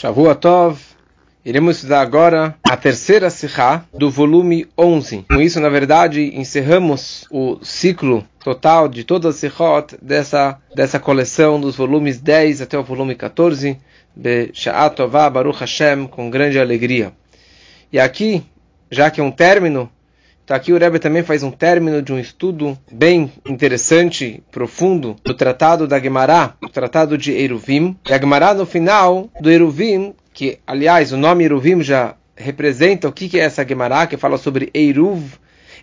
Shavua Tov. Iremos estudar agora a terceira Sihá do volume 11. Com isso, na verdade, encerramos o ciclo total de todas as Sihot dessa, dessa coleção dos volumes 10 até o volume 14. Be'sha'at Tová Baruch Hashem, com grande alegria. E aqui, já que é um término então aqui o Rebbe também faz um término de um estudo bem interessante, profundo, do tratado da Gemara, o tratado de Eruvim. E a Gemara no final do Eruvim, que aliás o nome Eruvim já representa o que é essa Gemara, que fala sobre Eruv.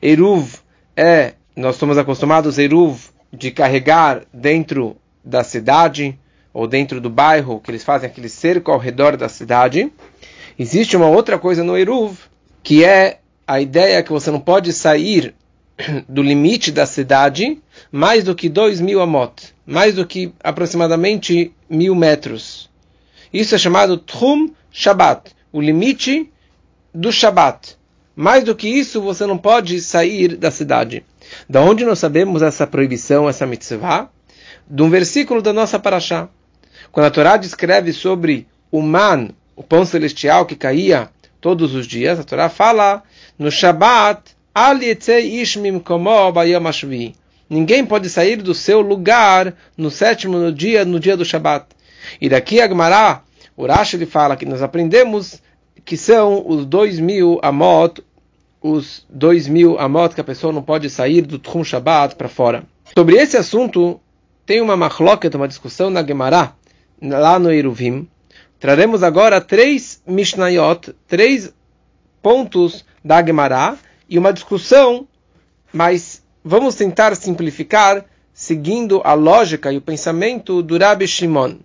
Eruv é, nós estamos acostumados, Eruv, de carregar dentro da cidade, ou dentro do bairro, que eles fazem aquele cerco ao redor da cidade. Existe uma outra coisa no Eruv, que é a ideia é que você não pode sair do limite da cidade mais do que 2 mil amot, mais do que aproximadamente mil metros. Isso é chamado Tchum Shabbat, o limite do Shabbat. Mais do que isso, você não pode sair da cidade. Da onde nós sabemos essa proibição, essa mitzvah? De um versículo da nossa paraxá. Quando a Torá descreve sobre o man, o pão celestial que caía todos os dias, a Torá fala no Shabat, Ninguém pode sair do seu lugar no sétimo no dia, no dia do Shabat. E daqui a Gemara, o Rashi ele fala que nós aprendemos que são os dois mil amot, os dois mil amot que a pessoa não pode sair do Tchum Shabat para fora. Sobre esse assunto, tem uma machloket, uma discussão na Gemara, lá no Eruvim. Traremos agora três Mishnayot, três pontos da Gemara e uma discussão, mas vamos tentar simplificar seguindo a lógica e o pensamento do Rabbi Shimon.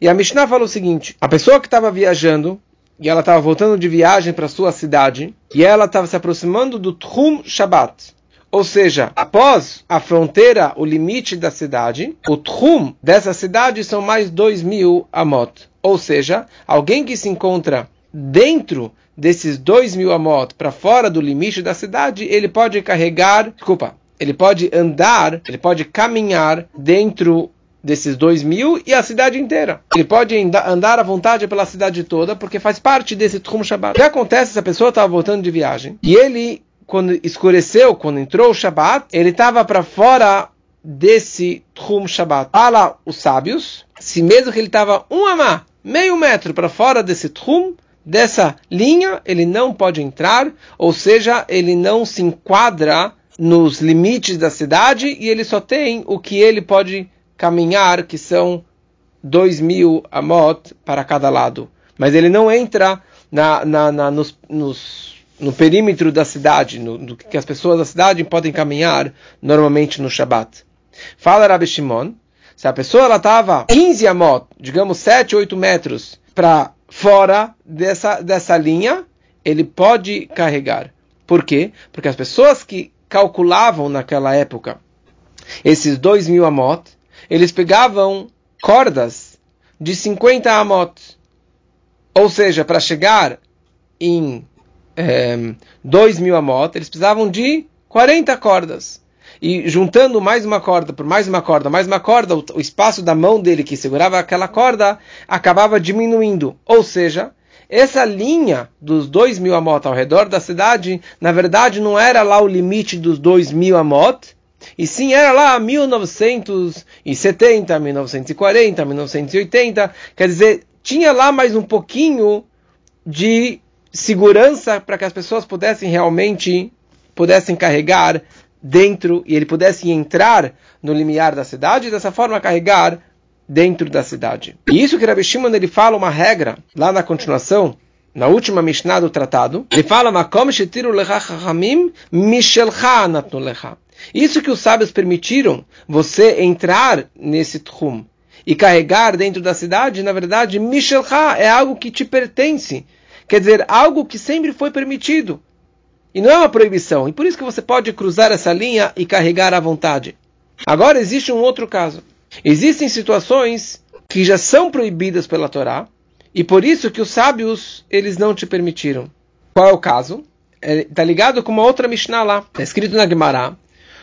E a Mishnah fala o seguinte: a pessoa que estava viajando e ela estava voltando de viagem para sua cidade e ela estava se aproximando do Tchum Shabbat. Ou seja, após a fronteira, o limite da cidade, o Tchum dessa cidade são mais dois mil amot. Ou seja, alguém que se encontra dentro desses dois mil amot para fora do limite da cidade, ele pode carregar, desculpa, ele pode andar, ele pode caminhar dentro desses dois mil e a cidade inteira. Ele pode andar à vontade pela cidade toda, porque faz parte desse Tchum Shabbat. O que acontece se a pessoa estava voltando de viagem e ele, quando escureceu, quando entrou o Shabbat, ele estava para fora desse Tchum Shabbat. Fala os sábios, se mesmo que ele estava um amá, meio metro para fora desse Tchum, dessa linha, ele não pode entrar, ou seja, ele não se enquadra nos limites da cidade e ele só tem o que ele pode caminhar, que são dois mil amot para cada lado. Mas ele não entra na, na, na nos, nos, no perímetro da cidade, no, no, que as pessoas da cidade podem caminhar normalmente no Shabat. Fala Rabbi Shimon, se a pessoa estava 15 amot, digamos 7, 8 metros, para fora dessa, dessa linha, ele pode carregar. Por quê? Porque as pessoas que calculavam naquela época esses dois mil amot, eles pegavam cordas de 50 amot. Ou seja, para chegar em é, eh, 2 mil amot, eles precisavam de 40 cordas e juntando mais uma corda por mais uma corda, mais uma corda, o, o espaço da mão dele que segurava aquela corda acabava diminuindo. Ou seja, essa linha dos dois mil amot ao redor da cidade, na verdade não era lá o limite dos dois mil amot, e sim era lá 1970, 1940, 1980, quer dizer, tinha lá mais um pouquinho de segurança para que as pessoas pudessem realmente pudessem carregar dentro e ele pudesse entrar no limiar da cidade e dessa forma carregar dentro da cidade. E isso que Rabbi Shimon ele fala uma regra lá na continuação, na última Mishnah do tratado, ele fala lecha lecha. Isso que os sábios permitiram você entrar nesse tchum e carregar dentro da cidade, na verdade, mishelcha é algo que te pertence. Quer dizer, algo que sempre foi permitido. E não é uma proibição. E por isso que você pode cruzar essa linha e carregar à vontade. Agora existe um outro caso. Existem situações que já são proibidas pela Torá e por isso que os sábios eles não te permitiram. Qual é o caso? Está é, ligado com uma outra Mishnah lá. Está escrito na Gemara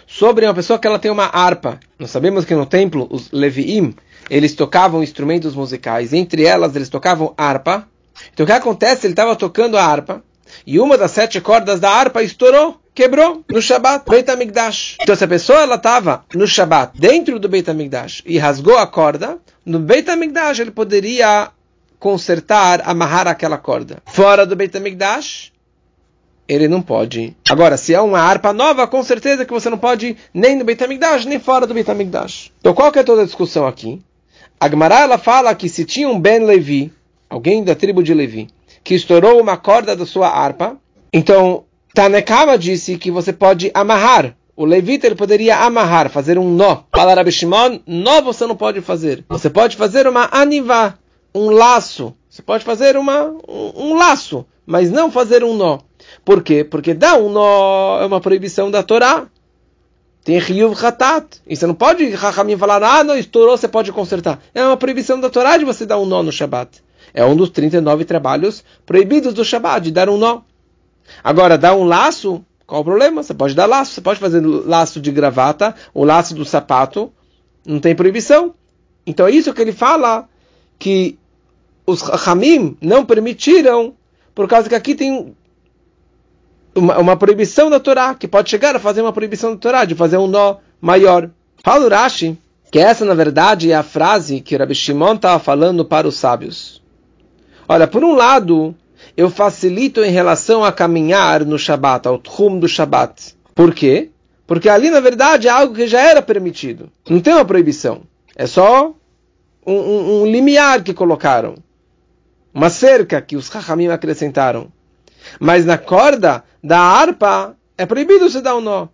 sobre uma pessoa que ela tem uma harpa. Nós sabemos que no templo os Leviim, eles tocavam instrumentos musicais, entre elas eles tocavam harpa. Então o que acontece? Ele estava tocando a harpa e uma das sete cordas da harpa estourou, quebrou no Shabat, Beit HaMikdash. Então se a pessoa ela estava no Shabat, dentro do Beit HaMikdash, e rasgou a corda, no Beit HaMikdash ele poderia consertar, amarrar aquela corda. Fora do Beit HaMikdash, ele não pode. Agora, se é uma harpa nova, com certeza que você não pode nem no Beit HaMikdash, nem fora do Beit HaMikdash. Então qual que é toda a discussão aqui? A Gemara, ela fala que se tinha um Ben Levi, alguém da tribo de Levi, que estourou uma corda da sua harpa, então Tanekama disse que você pode amarrar. O levita ele poderia amarrar, fazer um nó. Fala Rabi Shimon, nó você não pode fazer. Você pode fazer uma anivá, um laço. Você pode fazer uma, um, um laço, mas não fazer um nó. Por quê? Porque dar um nó é uma proibição da Torá. Tem Riyuv Hatat. E você não pode Rahamim falar, ah, não, estourou, você pode consertar. É uma proibição da Torá de você dar um nó no Shabat. É um dos 39 trabalhos proibidos do Shabat, de dar um nó. Agora, dar um laço, qual o problema? Você pode dar laço, você pode fazer laço de gravata, o laço do sapato, não tem proibição. Então é isso que ele fala, que os Hamim não permitiram, por causa que aqui tem uma, uma, proibição da Torá, que pode chegar a fazer uma proibição da Torá, de fazer um nó maior. Fala o Rashi, que essa na verdade é a frase que Rabbi Shimon estava falando para os sábios. Olha, por um lado, eu facilito em relação a caminhar no Shabat, ao Tchum do Shabat. Por quê? Porque ali, na verdade, é algo que já era permitido. Não tem uma proibição. É só um, um, um limiar que colocaram. Uma cerca que os Chachamim acrescentaram. Mas na corda da harpa é proibido se dar um nó.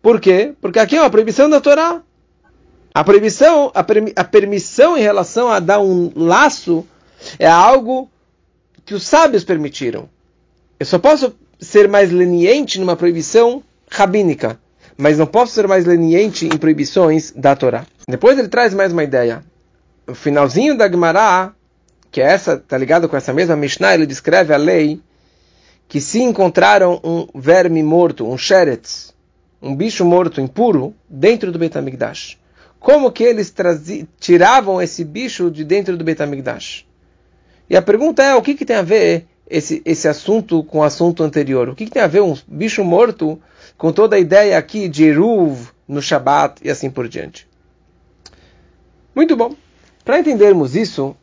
Por quê? Porque aqui é uma proibição da Torá. A proibição, a, a permissão em relação a dar um laço é algo que os sábios permitiram. Eu só posso ser mais leniente numa proibição rabínica, mas não posso ser mais leniente em proibições da Torá. Depois ele traz mais uma ideia. O finalzinho da Gemara, que é essa, tá ligado com essa mesma Mishnah, ele descreve a lei que se encontraram um verme morto, um sheretz, um bicho morto impuro, dentro do Betamigdash. Como que eles tiravam esse bicho de dentro do Betamigdash? E a pergunta é, o que, que tem a ver esse, esse assunto com o assunto anterior? O que, que tem a ver um bicho morto com toda a ideia aqui de Eruv no Shabat e assim por diante? Muito bom. Para entendermos isso,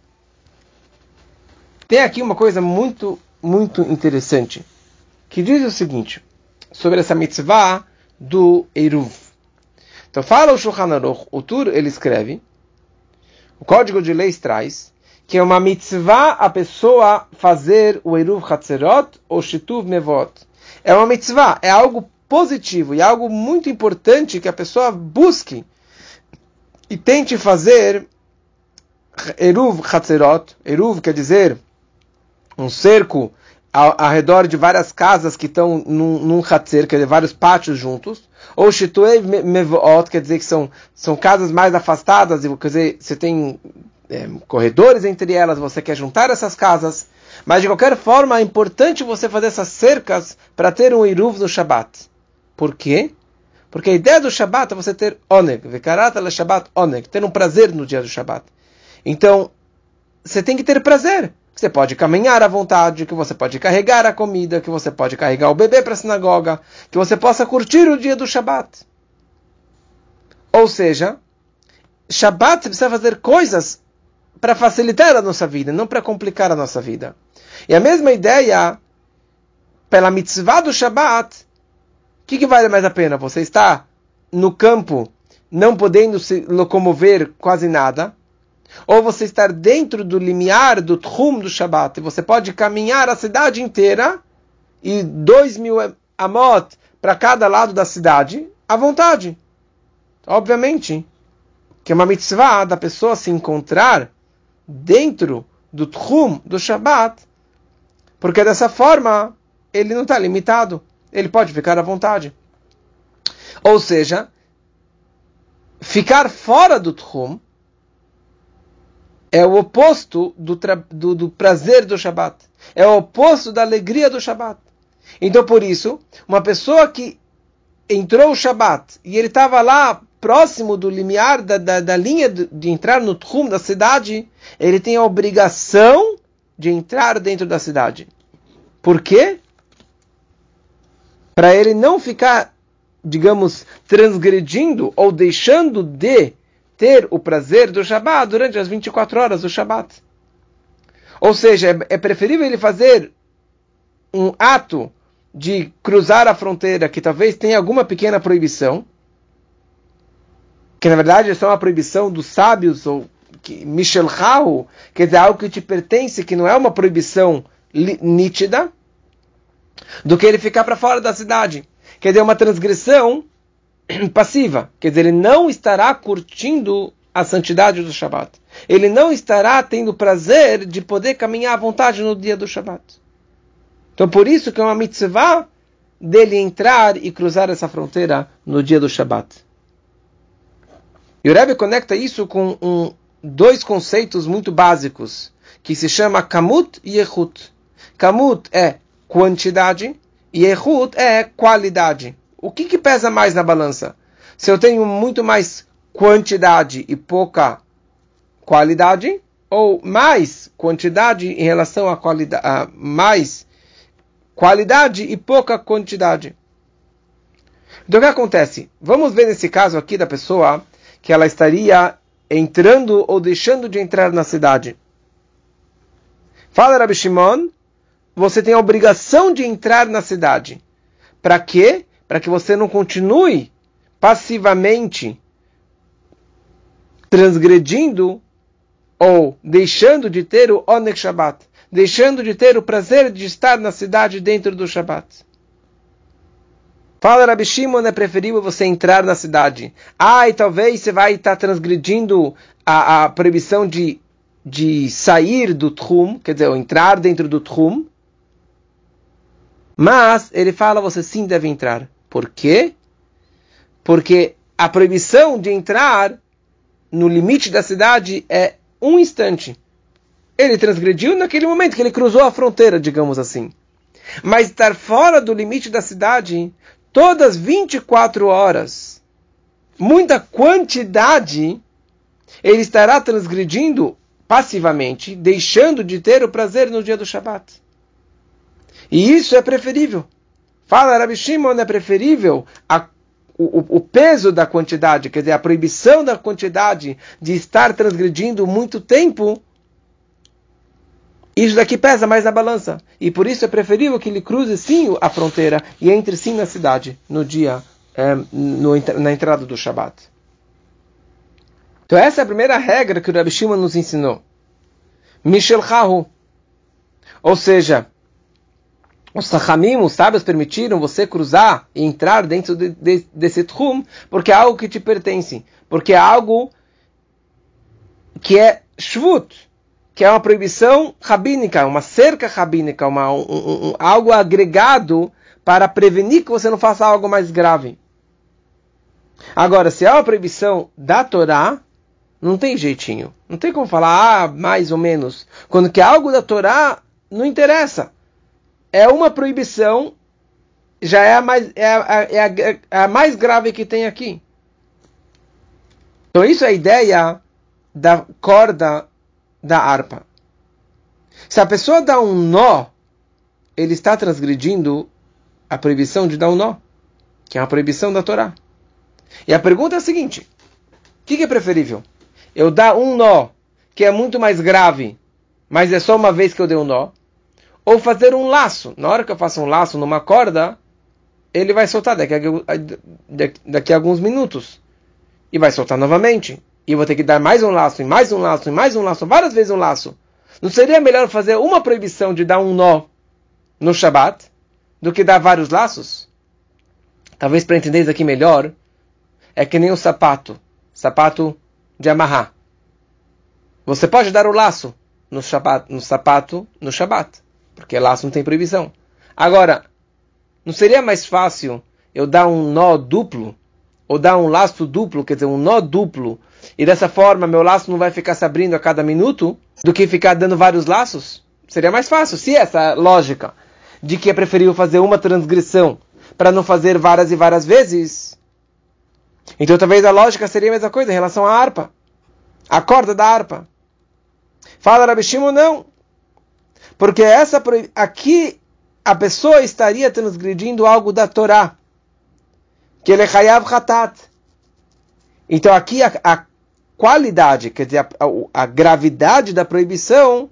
tem aqui uma coisa muito, muito interessante, que diz o seguinte, sobre essa mitzvah do Eruv. Então fala o Shulchan Aruch, o Tur ele escreve, o Código de Leis traz que é uma mitzvah a pessoa fazer o Eruv Hatzerot ou Shituv Mevot. É uma mitzvah, é algo positivo e algo muito importante que a pessoa busque e tente fazer Eruv Hatzerot. Eruv quer dizer um cerco ao, ao, redor de várias casas que estão num, num Hatzer, quer dizer, vários pátios juntos. Ou Shituev Mevot, quer dizer que são, são casas mais afastadas, quer dizer, você tem é, corredores entre elas, você quer juntar essas casas. Mas de qualquer forma, é importante você fazer essas cercas para ter um Iruv no Shabat. Por quê? Porque a ideia do Shabat é você ter oneg, le Shabat oneg, ter um prazer no dia do Shabat. Então, você tem que ter prazer. Você pode caminhar à vontade, que você pode carregar a comida, que você pode carregar o bebê para a sinagoga, que você possa curtir o dia do Shabat. Ou seja, Shabat você precisa fazer coisas para facilitar a nossa vida, não para complicar a nossa vida. E a mesma ideia, pela mitzvah do Shabat, o que, que vale mais a pena? Você está no campo, não podendo se locomover quase nada, ou você estar dentro do limiar do Tchum do Shabat, e você pode caminhar a cidade inteira, e dois mil amot para cada lado da cidade, à vontade. Obviamente, que é uma mitzvah da pessoa se encontrar dentro do Tchum do Shabat, porque dessa forma ele não está limitado, ele pode ficar à vontade. Ou seja, ficar fora do Tchum é o oposto do, do, do, prazer do Shabat. É o oposto da alegria do Shabat. Então, por isso, uma pessoa que entrou o Shabat e ele estava lá próximo do limiar da, da, da linha de, de, entrar no Tchum da cidade, ele tem a obrigação de entrar dentro da cidade. Por quê? Para ele não ficar, digamos, transgredindo ou deixando de ter o prazer do Shabat durante as 24 horas do Shabat. Ou seja, é, é preferível ele fazer um ato de cruzar a fronteira que talvez tenha alguma pequena proibição, que na verdade é só uma proibição dos sábios, ou que Michel Hau, quer dizer, algo que te pertence, que não é uma proibição nítida, do que ele ficar para fora da cidade. Quer dizer, uma transgressão passiva. Quer dizer, ele não estará curtindo a santidade do Shabat. Ele não estará tendo prazer de poder caminhar à vontade no dia do Shabat. Então, por isso que é uma mitzvah dele entrar e cruzar essa fronteira no dia do Shabat. E o Rebbe conecta isso com um, dois conceitos muito básicos, que se chama Kamut e Echut. Kamut é quantidade e Echut é qualidade. O que, que pesa mais na balança? Se eu tenho muito mais quantidade e pouca qualidade, ou mais quantidade em relação a qualidade, mais qualidade e pouca quantidade. Então o que acontece? Vamos ver nesse caso aqui da pessoa que ela estaria entrando ou deixando de entrar na cidade. Fala Rabi Shimon, você tem a obrigação de entrar na cidade. Para quê? Para que você não continue passivamente transgredindo ou deixando de ter o Onek Shabbat, deixando de ter o prazer de estar na cidade dentro do Shabbat. Fala Rabi Shimon, é preferível você entrar na cidade. Ah, e talvez você vai estar transgredindo a, a proibição de, de sair do Tchum, quer dizer, entrar dentro do Tchum. Mas ele fala, você sim deve entrar. Por quê? Porque a proibição de entrar no limite da cidade é um instante. Ele transgrediu naquele momento que ele cruzou a fronteira, digamos assim. Mas estar fora do limite da cidade todas 24 horas, muita quantidade, ele estará transgredindo passivamente, deixando de ter o prazer no dia do Shabat. E isso é preferível. Fala Rabi Shimon, é preferível a, o, o, peso da quantidade, quer dizer, a proibição da quantidade de estar transgredindo muito tempo isso daqui pesa mais na balança. E por isso é preferível que ele cruze sim a fronteira e entre sim na cidade no dia, é, no, na entrada do Shabat. Então essa é a primeira regra que o Rabbi Shimon nos ensinou. Mishel Hahu. Ou seja, os Sachamim, os sábios, permitiram você cruzar e entrar dentro de, de, desse Tchum, porque é algo que te pertence. Porque é algo que é Shvut que é uma proibição rabínica, uma cerca rabínica, uma, um, um, algo agregado para prevenir que você não faça algo mais grave. Agora, se é uma proibição da Torá, não tem jeitinho. Não tem como falar, ah, mais ou menos. Quando que é algo da Torá, não interessa. É uma proibição, já é a mais, é a, é a, é a mais grave que tem aqui. Então, isso é a ideia da corda da harpa. Se a pessoa dá um nó, ele está transgredindo a proibição de dar um nó, que é uma proibição da Torá. E a pergunta é a seguinte: o que, que é preferível? Eu dar um nó, que é muito mais grave, mas é só uma vez que eu dei um nó, ou fazer um laço. Na hora que eu faço um laço numa corda, ele vai soltar daqui a, daqui a alguns minutos. E vai soltar novamente. E vou ter que dar mais um laço, e mais um laço, e mais um laço, várias vezes um laço. Não seria melhor fazer uma proibição de dar um nó no Shabat do que dar vários laços? Talvez para entender isso aqui melhor, é que nem o sapato, sapato de amarrar. Você pode dar o laço no, shabat, no sapato no Shabat, porque laço não tem proibição. Agora, não seria mais fácil eu dar um nó duplo, ou dar um laço duplo, quer dizer, um nó duplo e dessa forma meu laço não vai ficar se abrindo a cada minuto, do que ficar dando vários laços? Seria mais fácil, se essa lógica de que é preferível fazer uma transgressão para não fazer várias e várias vezes. Então talvez a lógica seria a mesma coisa em relação à harpa. A corda da harpa. Fala Rabi Shimon, não. Porque essa aqui a pessoa estaria transgredindo algo da Torá. Que ele é Hatat. Então aqui a, a qualidade, quer dizer, a, a, a gravidade da proibição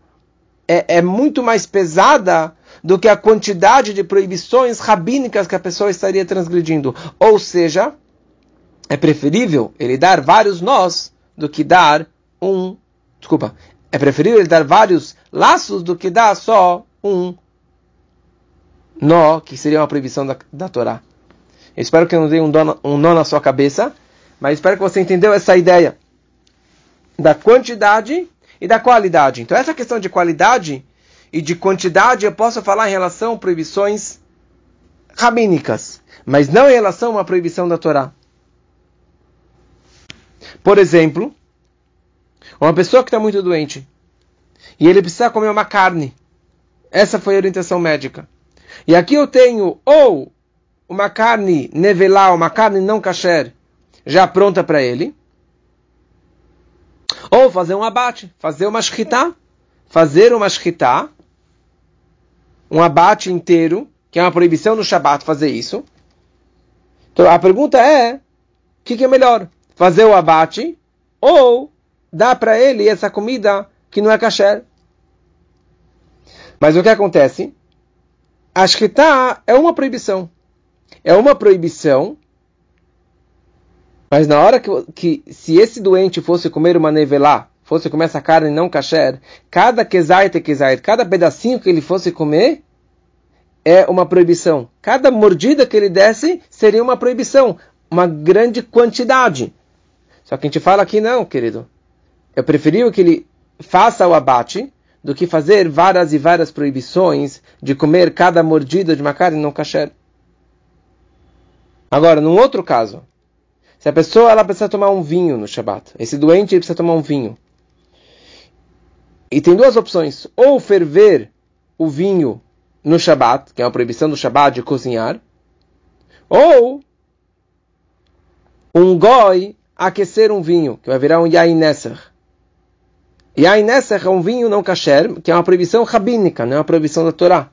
é, é, muito mais pesada do que a quantidade de proibições rabínicas que a pessoa estaria transgredindo. Ou seja, é preferível ele dar vários nós do que dar um. Desculpa. É preferível ele dar vários laços do que dar só um nó, que seria uma proibição da, da Torá. Eu espero que eu não dê um, um nó na sua cabeça, mas espero que você entendeu essa ideia da quantidade e da qualidade. Então, essa questão de qualidade e de quantidade eu posso falar em relação a proibições rabínicas, mas não em relação a uma proibição da Torá. Por exemplo, uma pessoa que está muito doente e ele precisa comer uma carne. Essa foi a orientação médica. E aqui eu tenho ou uma carne nevelá, uma carne não kasher, já pronta para ele, ou fazer um abate, fazer uma shkita, fazer uma shkita, um abate inteiro, que é uma proibição no Shabat fazer isso. Então a pergunta é, o que, que é melhor? Fazer o abate ou dar para ele essa comida que não é kasher? Mas o que acontece? A shkita é uma proibição. É uma proibição mas na hora que, que se esse doente fosse comer uma nevelá, fosse comer essa carne não kasher, cada kezait kezait, cada pedacinho que ele fosse comer, é uma proibição. Cada mordida que ele desse seria uma proibição, uma grande quantidade. Só que a gente fala aqui não, querido. É preferível que ele faça o abate do que fazer várias e várias proibições de comer cada mordida de uma carne não kasher. Agora, num outro caso, se a pessoa ela precisa tomar um vinho no Shabat, esse doente precisa tomar um vinho. E tem duas opções: ou ferver o vinho no Shabat, que é uma proibição do Shabat de cozinhar, ou um goi aquecer um vinho, que vai virar um yain nesser. Yain nesser é um vinho não kasher, que é uma proibição rabínica, não é uma proibição da Torá.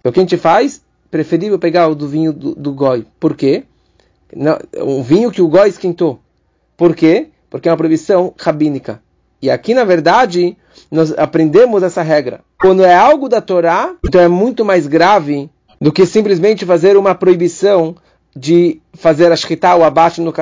Então o que a gente faz? Preferível pegar o do vinho do, do goi. Por quê? um vinho que o goi esquentou. Por quê? Porque é uma proibição rabínica. E aqui, na verdade, nós aprendemos essa regra. Quando é algo da Torá, então é muito mais grave do que simplesmente fazer uma proibição de fazer a shkita, o abate no,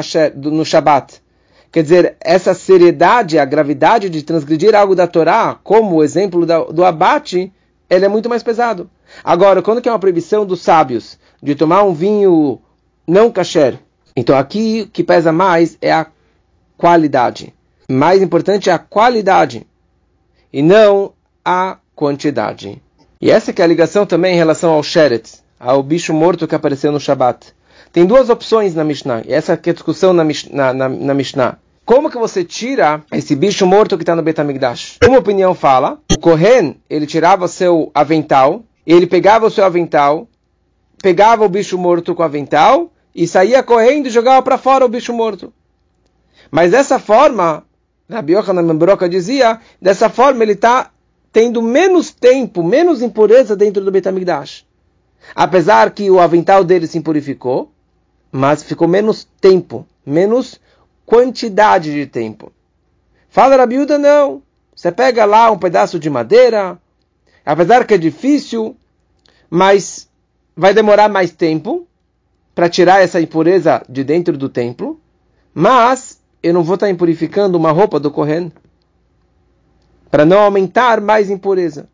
no Shabat. Quer dizer, essa seriedade, a gravidade de transgredir algo da Torá, como o exemplo do abate, ele é muito mais pesado. Agora, quando que é uma proibição dos sábios de tomar um vinho não kasher. Então aqui o que pesa mais é a qualidade. Mais importante é a qualidade e não a quantidade. E essa que é a ligação também em relação ao sheret, ao bicho morto que apareceu no Shabat. Tem duas opções na Mishnah, e essa que é a discussão na, na, na, na Mishnah. Como que você tira esse bicho morto que está no Betamigdash? Uma opinião fala, o Kohen, ele tirava seu avental, ele pegava o seu avental, pegava o bicho morto com o avental e saía correndo e jogava para fora o bicho morto. Mas dessa forma, Rabi Yochanan Broca dizia, dessa forma ele está tendo menos tempo, menos impureza dentro do Betamigdash. Apesar que o avental dele se impurificou, mas ficou menos tempo, menos quantidade de tempo. Fala Rabiuda, não. Você pega lá um pedaço de madeira, apesar que é difícil, mas vai demorar mais tempo, para tirar essa impureza de dentro do templo, mas eu não vou estar impurificando uma roupa do Kohen para não aumentar mais impureza.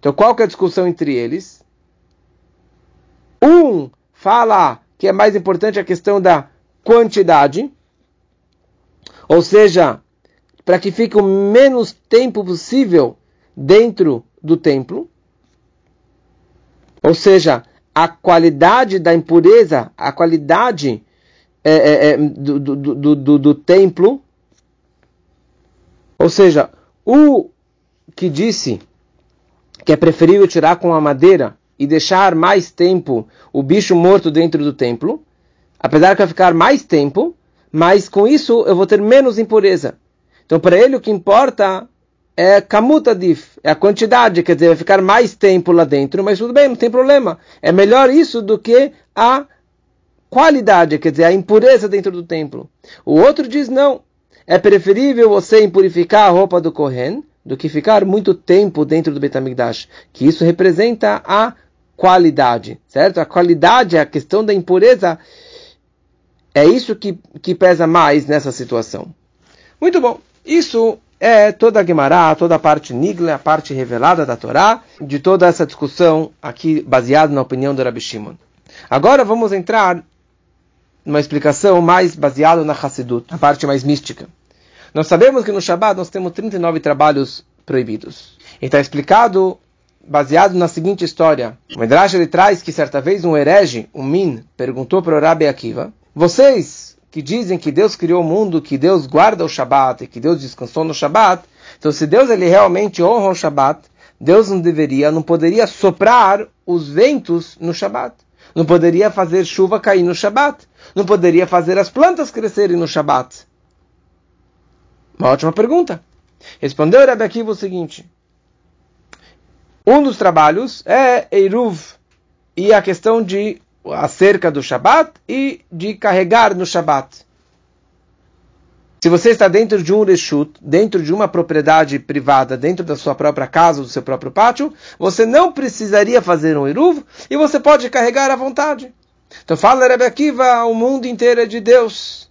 Então, qual que é a discussão entre eles? Um fala que é mais importante a questão da quantidade, ou seja, para que fique o menos tempo possível dentro do templo. Ou seja, a qualidade da impureza, a qualidade é, é, é, do, do, do, do, templo. Ou seja, o que disse que é preferível tirar com a madeira e deixar mais tempo o bicho morto dentro do templo, apesar que vai ficar mais tempo, mas com isso eu vou ter menos impureza. Então, para ele, o que importa é kamutadif, é a quantidade, quer dizer, vai ficar mais tempo lá dentro, mas tudo bem, não tem problema. É melhor isso do que a qualidade, quer dizer, a impureza dentro do templo. O outro diz não, é preferível você impurificar a roupa do Kohen do que ficar muito tempo dentro do Betamigdash, que isso representa a qualidade, certo? A qualidade, a questão da impureza, é isso que, que pesa mais nessa situação. Muito bom. Isso é toda a Gemara, toda a parte Nigla, a parte revelada da Torá, de toda essa discussão aqui baseada na opinião do Rabbi Shimon. Agora vamos entrar numa explicação mais baseada na Hassidut, a parte mais mística. Nós sabemos que no Shabbat nós temos 39 trabalhos proibidos. E está explicado baseado na seguinte história. O Medrash ele traz que certa vez um herege, um Min, perguntou para o Rabi Akiva: Vocês que dizem que Deus criou o mundo, que Deus guarda o Shabat e que Deus descansou no Shabat. Então, se Deus ele realmente honra o Shabat, Deus não deveria, não poderia soprar os ventos no Shabat. Não poderia fazer chuva cair no Shabat. Não poderia fazer as plantas crescerem no Shabat. Uma ótima pergunta. Respondeu Rebbe Akiva o seguinte. Um dos trabalhos é Eiruv e a questão de acerca do Shabat e de carregar no Shabat. Se você está dentro de um reshut, dentro de uma propriedade privada, dentro da sua própria casa, do seu próprio pátio, você não precisaria fazer um eruv e você pode carregar à vontade. Então fala Rebbe Akiva, o mundo inteiro é de Deus.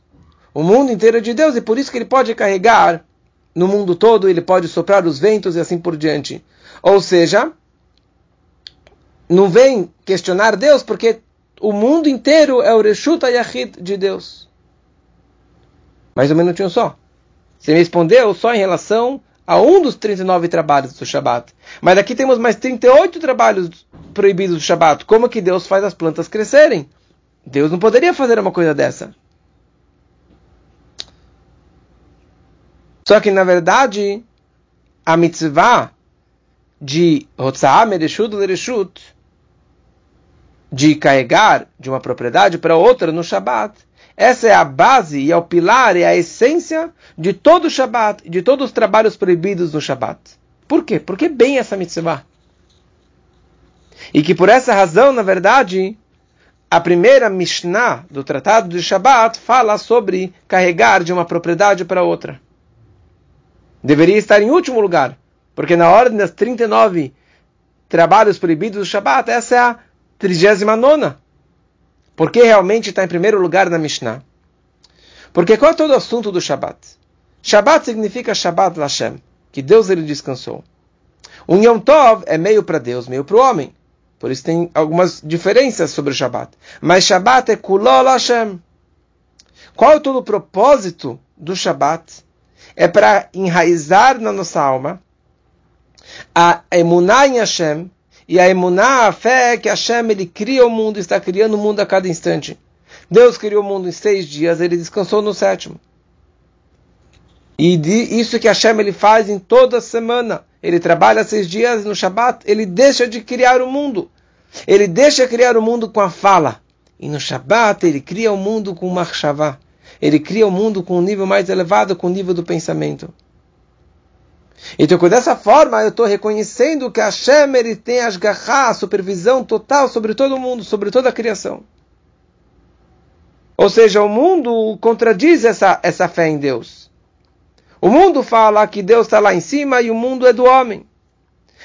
O mundo inteiro é de Deus e por isso que ele pode carregar no mundo todo, ele pode soprar os ventos e assim por diante. Ou seja, não vem questionar Deus porque o mundo inteiro é o Reshut Yahid de Deus. Mais um minutinho só. Você me respondeu só em relação a um dos 39 trabalhos do Shabat. Mas aqui temos mais 38 trabalhos proibidos do Shabat. Como que Deus faz as plantas crescerem? Deus não poderia fazer uma coisa dessa. Só que, na verdade, a mitzvah de Hotzah Mereshut Lereshut de carregar de uma propriedade para outra no Shabat. Essa é a base e é o pilar, é a essência de todo o Shabat, de todos os trabalhos proibidos no Shabat. Por quê? Porque bem essa mitzvah. E que por essa razão, na verdade, a primeira Mishnah do Tratado de Shabat fala sobre carregar de uma propriedade para outra. Deveria estar em último lugar, porque na ordem das 39 trabalhos proibidos do Shabat, essa é a 39. Por que realmente está em primeiro lugar na Mishnah? Porque qual é todo o assunto do Shabat? Shabat significa Shabat Lashem, que Deus ele descansou. O Yom Tov é meio para Deus, meio para o homem. Por isso tem algumas diferenças sobre o Shabat. Mas Shabat é Kulol Hashem. Qual é todo o propósito do Shabat? É para enraizar na nossa alma a emuná em Hashem, e a emuná, a fé que Hashem ele cria o mundo, está criando o mundo a cada instante. Deus criou o mundo em seis dias, ele descansou no sétimo. E isso que Hashem ele faz em toda semana. Ele trabalha seis dias no Shabat, ele deixa de criar o mundo. Ele deixa criar o mundo com a fala. E no Shabat ele cria o mundo com o Machshavah. Ele cria o mundo com um nível mais elevado, com o nível do pensamento. Então, dessa forma, eu estou reconhecendo que Hashem ele tem as a supervisão total sobre todo mundo, sobre toda a criação. Ou seja, o mundo contradiz essa, essa fé em Deus. O mundo fala que Deus está lá em cima e o mundo é do homem.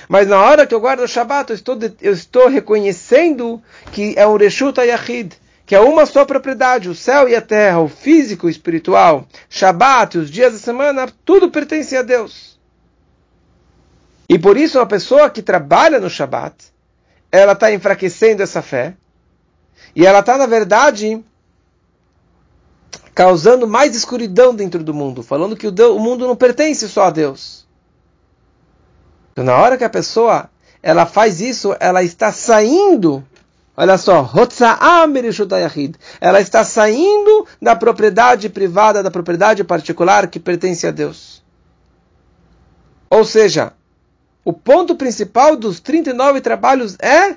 Mas na hora que eu guardo o Shabbat, eu estou, eu estou reconhecendo que é um Reshut Yahid, que é uma só propriedade, o céu e a terra, o físico e o espiritual, Shabbat, os dias da semana, tudo pertence a Deus. E por isso a pessoa que trabalha no Shabat, ela está enfraquecendo essa fé. E ela está, na verdade, causando mais escuridão dentro do mundo, falando que o mundo não pertence só a Deus. Então, na hora que a pessoa ela faz isso, ela está saindo, olha só, ela está saindo da propriedade privada, da propriedade particular que pertence a Deus. Ou seja, o ponto principal dos 39 trabalhos é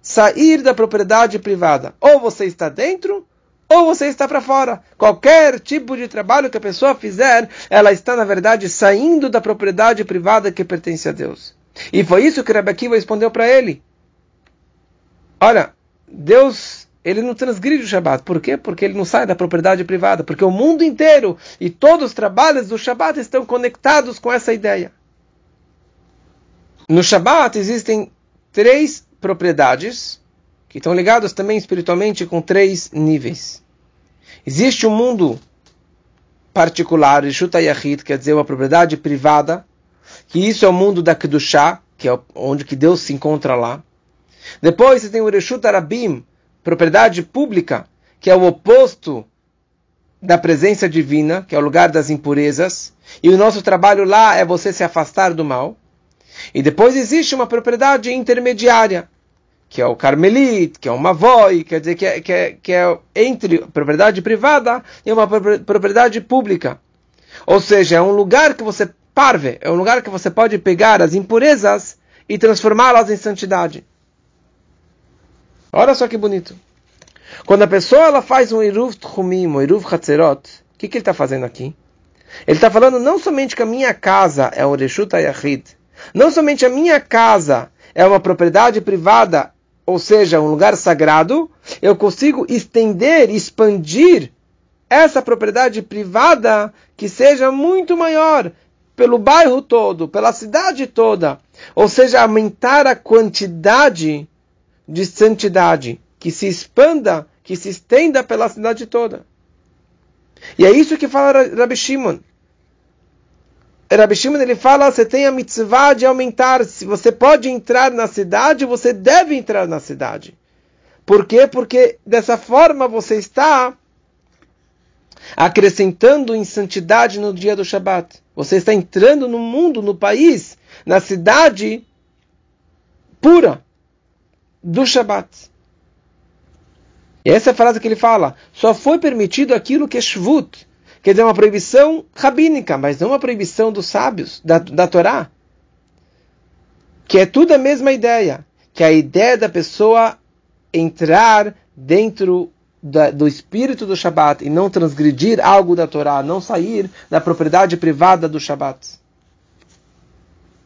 sair da propriedade privada. Ou você está dentro, ou você está para fora. Qualquer tipo de trabalho que a pessoa fizer, ela está, na verdade, saindo da propriedade privada que pertence a Deus. E foi isso que Rebbe Akiva respondeu para ele. Olha, Deus, ele não transgride o Shabat. Por quê? Porque ele não sai da propriedade privada. Porque o mundo inteiro e todos os trabalhos do Shabat estão conectados com essa ideia. No Shabat existem três propriedades que estão ligadas também espiritualmente com três níveis. Existe um mundo particular, Shuta Yahid, quer dizer uma propriedade privada, que isso é o mundo da Kedushá, que é onde que Deus se encontra lá. Depois você tem o Reshut Arabim, propriedade pública, que é o oposto da presença divina, que é o lugar das impurezas. E o nosso trabalho lá é você se afastar do mal. E depois existe uma propriedade intermediária, que é o Carmelit, que é o Mavoi, quer dizer que é, que é, que é entre propriedade privada e uma propriedade pública. Ou seja, é um lugar que você parve, é um lugar que você pode pegar as impurezas e transformá-las em santidade. Olha só que bonito. Quando a pessoa ela faz um Iruv Tchumim, um Iruv Hatzerot, o que, que ele está fazendo aqui? Ele está falando não somente que a minha casa é um Reshut Ayahid, não somente a minha casa é uma propriedade privada, ou seja, um lugar sagrado, eu consigo estender, expandir essa propriedade privada que seja muito maior pelo bairro todo, pela cidade toda, ou seja, aumentar a quantidade de santidade que se expanda, que se estenda pela cidade toda. E é isso que fala Rabi Shimon. Rabi Shimon ele fala, você tem a mitzvah de aumentar. Se você pode entrar na cidade, você deve entrar na cidade. Por quê? Porque dessa forma você está acrescentando em santidade no dia do Shabat. Você está entrando no mundo, no país, na cidade pura do Shabat. E essa é a frase que ele fala. Só foi permitido aquilo que é Shvut, Quer dizer, uma proibição rabínica, mas não uma proibição dos sábios, da, da Torá. Que é tudo a mesma ideia. Que é a ideia da pessoa entrar dentro da, do espírito do Shabat e não transgredir algo da Torá, não sair da propriedade privada do Shabat.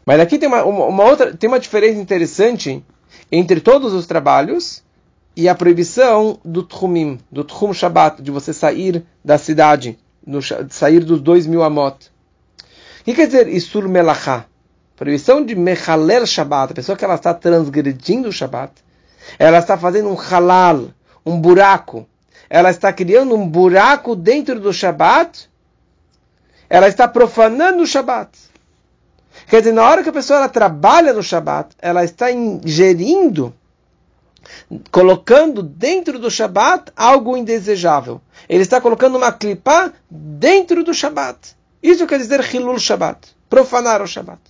Mas aqui tem uma, uma, outra, tem uma diferença interessante entre todos os trabalhos e a proibição do Tchumim, do Tchum Shabat, de você sair da cidade no, sair dos dois mil amot. O que quer dizer Isur Melachá? Proibição de Mechaler Shabbat, a pessoa que ela está transgredindo o Shabbat, ela está fazendo um halal, um buraco. Ela está criando um buraco dentro do Shabbat. Ela está profanando o Shabbat. Quer dizer, na hora que a pessoa ela trabalha no Shabbat, ela está ingerindo colocando dentro do Shabat algo indesejável. Ele está colocando uma clipa dentro do Shabat. Isso quer dizer Hilul Shabat, profanar o Shabat.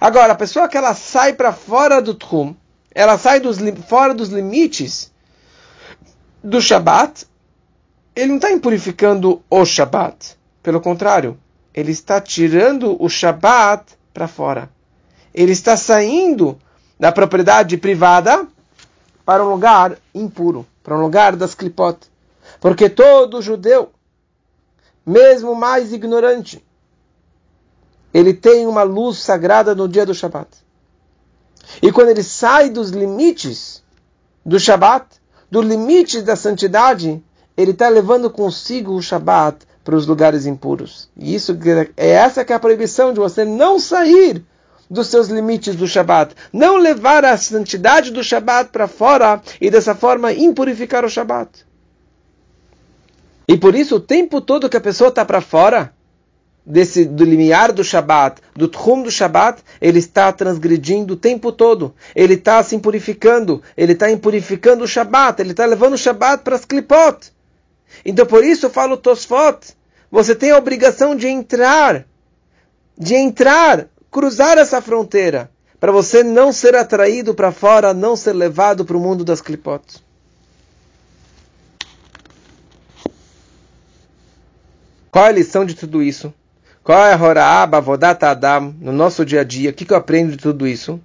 Agora, a pessoa que ela sai para fora do Tchum, ela sai dos, fora dos limites do Shabat, ele não está impurificando o Shabat. Pelo contrário, ele está tirando o Shabat para fora. Ele está saindo da propriedade privada para um lugar impuro, para um lugar das clipot. Porque todo judeu, mesmo mais ignorante, ele tem uma luz sagrada no dia do Shabat. E quando ele sai dos limites do Shabat, do limite da santidade, ele está levando consigo o Shabat para os lugares impuros. E isso é essa que é a proibição de você não sair dos seus limites do Shabat. Não levar a santidade do Shabat para fora e dessa forma impurificar o Shabat. E por isso, o tempo todo que a pessoa está para fora desse, do limiar do Shabat, do Tchum do Shabat, ele está transgredindo o tempo todo. Ele está se impurificando. Ele está impurificando o Shabat. Ele está levando o Shabat para as Klipot. Então por isso eu falo Tosfot. Você tem a obrigação de entrar. De entrar cruzar essa fronteira, para você não ser atraído para fora, não ser levado para o mundo das clipotes. Qual é a lição de tudo isso? Qual é a Horaaba, Vodata Adam, no nosso dia a dia? O que, que eu aprendo de tudo isso?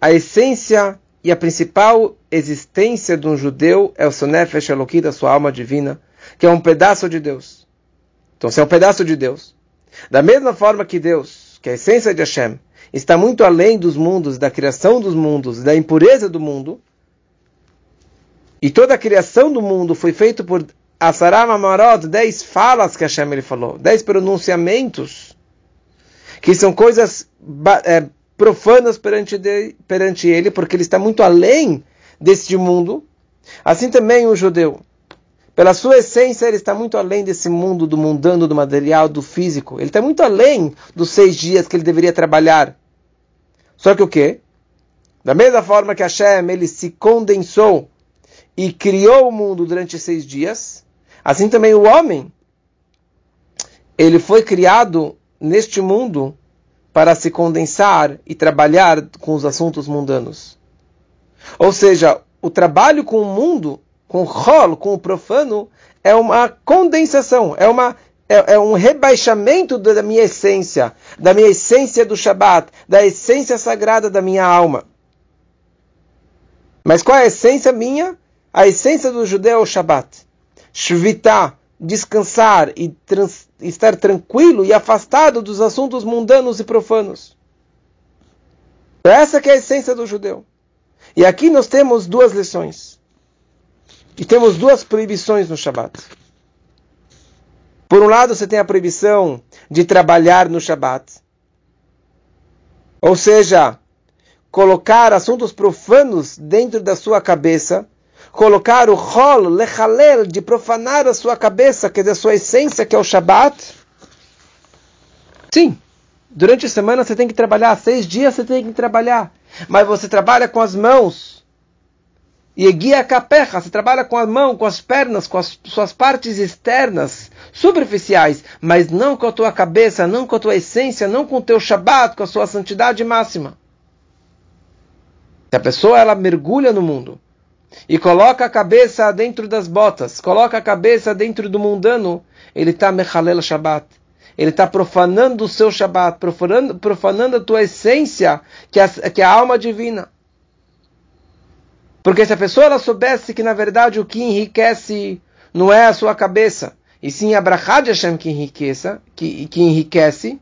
A essência e a principal existência de um judeu é o seu nefesh Eloki, da sua alma divina, que é um pedaço de Deus. Então, se é um pedaço de Deus, da mesma forma que Deus, que a essência de Hashem, está muito além dos mundos, da criação dos mundos, da impureza do mundo, e toda a criação do mundo foi feita por Asaram Amarot, dez falas que Hashem ele falou, dez pronunciamentos, que são coisas é, profanas perante, de, perante ele, porque ele está muito além deste mundo. Assim também o judeu. Pela sua essência, ele está muito além desse mundo do mundano, do material, do físico. Ele está muito além dos seis dias que ele deveria trabalhar. Só que o quê? Da mesma forma que Hashem ele se condensou e criou o mundo durante seis dias, assim também o homem ele foi criado neste mundo para se condensar e trabalhar com os assuntos mundanos. Ou seja, o trabalho com o mundo, com rol, com o profano, é uma condensação, é, uma, é, é um rebaixamento da minha essência, da minha essência do Shabat, da essência sagrada da minha alma. Mas qual é a essência minha? A essência do judeu é o Shabat. Shvita, descansar e trans, estar tranquilo e afastado dos assuntos mundanos e profanos. Essa que é a essência do judeu. E aqui nós temos duas lições. E temos duas proibições no Shabat. Por um lado, você tem a proibição de trabalhar no Shabat. Ou seja, colocar assuntos profanos dentro da sua cabeça colocar o rol, lechalel, de profanar a sua cabeça, que é da sua essência, que é o Shabat? Sim, durante a semana você tem que trabalhar, seis dias você tem que trabalhar, mas você trabalha com as mãos. E guia a capecha, você trabalha com a mão, com as pernas, com as suas partes externas, superficiais, mas não com a tua cabeça, não com a tua essência, não com o teu Shabat, com a sua santidade máxima. Se a pessoa ela mergulha no mundo, e coloca a cabeça dentro das botas, coloca a cabeça dentro do mundano, ele está mechalel Shabbat. Ele está profanando o seu Shabbat, profanando, profanando a tua essência, que é, a, que é a alma divina. Porque se a pessoa ela soubesse que, na verdade, o que enriquece não é a sua cabeça, e sim a Brachá de Hashem que, enriqueça, que, que enriquece,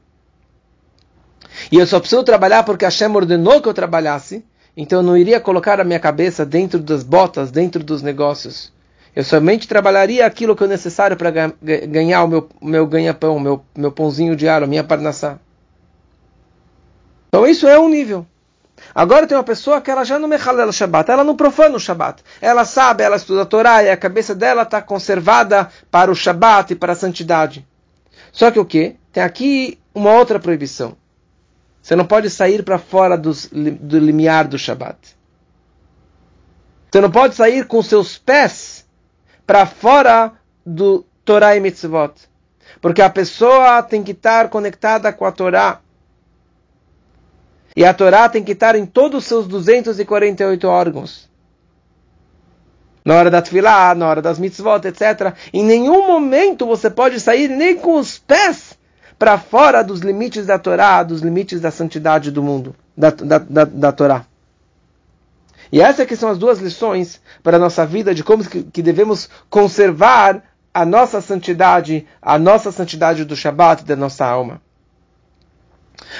e eu só preciso trabalhar porque Hashem ordenou que eu trabalhasse, então eu não iria colocar a minha cabeça dentro das botas, dentro dos negócios. Eu somente trabalharia aquilo que é necessário para ganhar o meu, meu ganha-pão, meu, meu pãozinho diário, a minha parnassá. Então isso é um nível. Agora tem uma pessoa que ela já não mechalela o Shabbat, ela não profana o Shabbat. Ela sabe, ela estuda a Torá e a cabeça dela está conservada para o Shabbat e para a santidade. Só que o que? Tem aqui uma outra proibição. Você não pode sair para fora dos, do limiar do Shabat. Você não pode sair com seus pés para fora do Torah e Mitzvot. Porque a pessoa tem que estar conectada com a Torá. E a Torá tem que estar em todos os seus 248 órgãos. Na hora da Tfilah, na hora das mitzvot, etc. Em nenhum momento você pode sair nem com os pés para fora dos limites da Torá, dos limites da santidade do mundo, da, da, da, da Torá. E essas que são as duas lições para a nossa vida de como que, que devemos conservar a nossa santidade, a nossa santidade do Shabat, da nossa alma.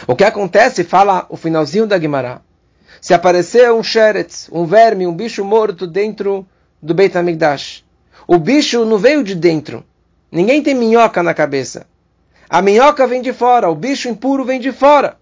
O que acontece, fala o finalzinho da Guimará, se aparecer um sheretz, um verme, um bicho morto dentro do Beit HaMikdash, o bicho não veio de dentro, ninguém tem minhoca na cabeça. A minhoca vem de fora, o bicho impuro vem de fora.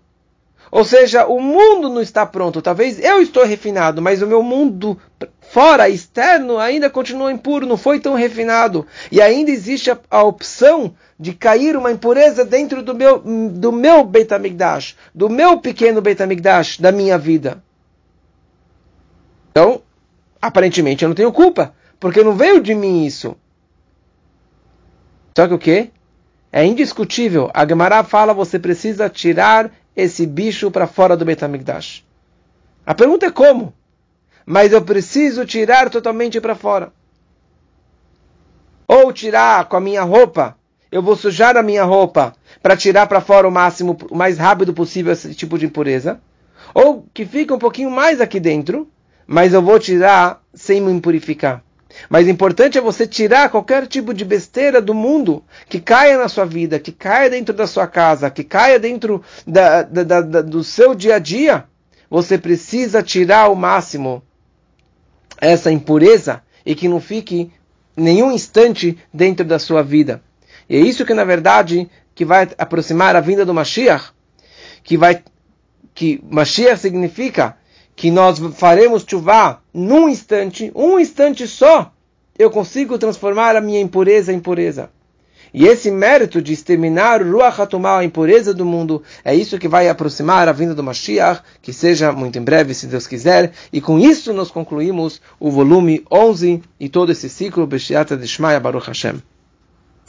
Ou seja, o mundo não está pronto. Talvez eu estou refinado, mas o meu mundo fora, externo, ainda continua impuro, não foi tão refinado. E ainda existe a, a opção de cair uma impureza dentro do meu, do meu Beit HaMikdash, do meu pequeno Beit HaMikdash, da minha vida. Então, aparentemente eu não tenho culpa, porque não veio de mim isso. Só que o quê? É indiscutível. A Gemara fala você precisa tirar esse bicho para fora do Betamigdash. A pergunta é como? Mas eu preciso tirar totalmente para fora. Ou tirar com a minha roupa. Eu vou sujar a minha roupa para tirar para fora o máximo, o mais rápido possível esse tipo de impureza. Ou que fica um pouquinho mais aqui dentro, mas eu vou tirar sem me purificar. Mas importante é você tirar qualquer tipo de besteira do mundo que caia na sua vida, que caia dentro da sua casa, que caia dentro da, da, da, do seu dia a dia. Você precisa tirar ao máximo essa impureza e que não fique nenhum instante dentro da sua vida. E é isso que na verdade que vai aproximar a vinda do Mashiach, que vai que Mashiach significa que nós faremos chuva num instante, um instante só, eu consigo transformar a minha impureza em pureza. E esse mérito de exterminar o Ruach HaTumah, a impureza do mundo, é isso que vai aproximar a vinda do Mashiach, que seja muito em breve, se Deus quiser. E com isso nós concluímos o volume 11 e todo esse ciclo, Beshiata Dishmaya Baruch Hashem.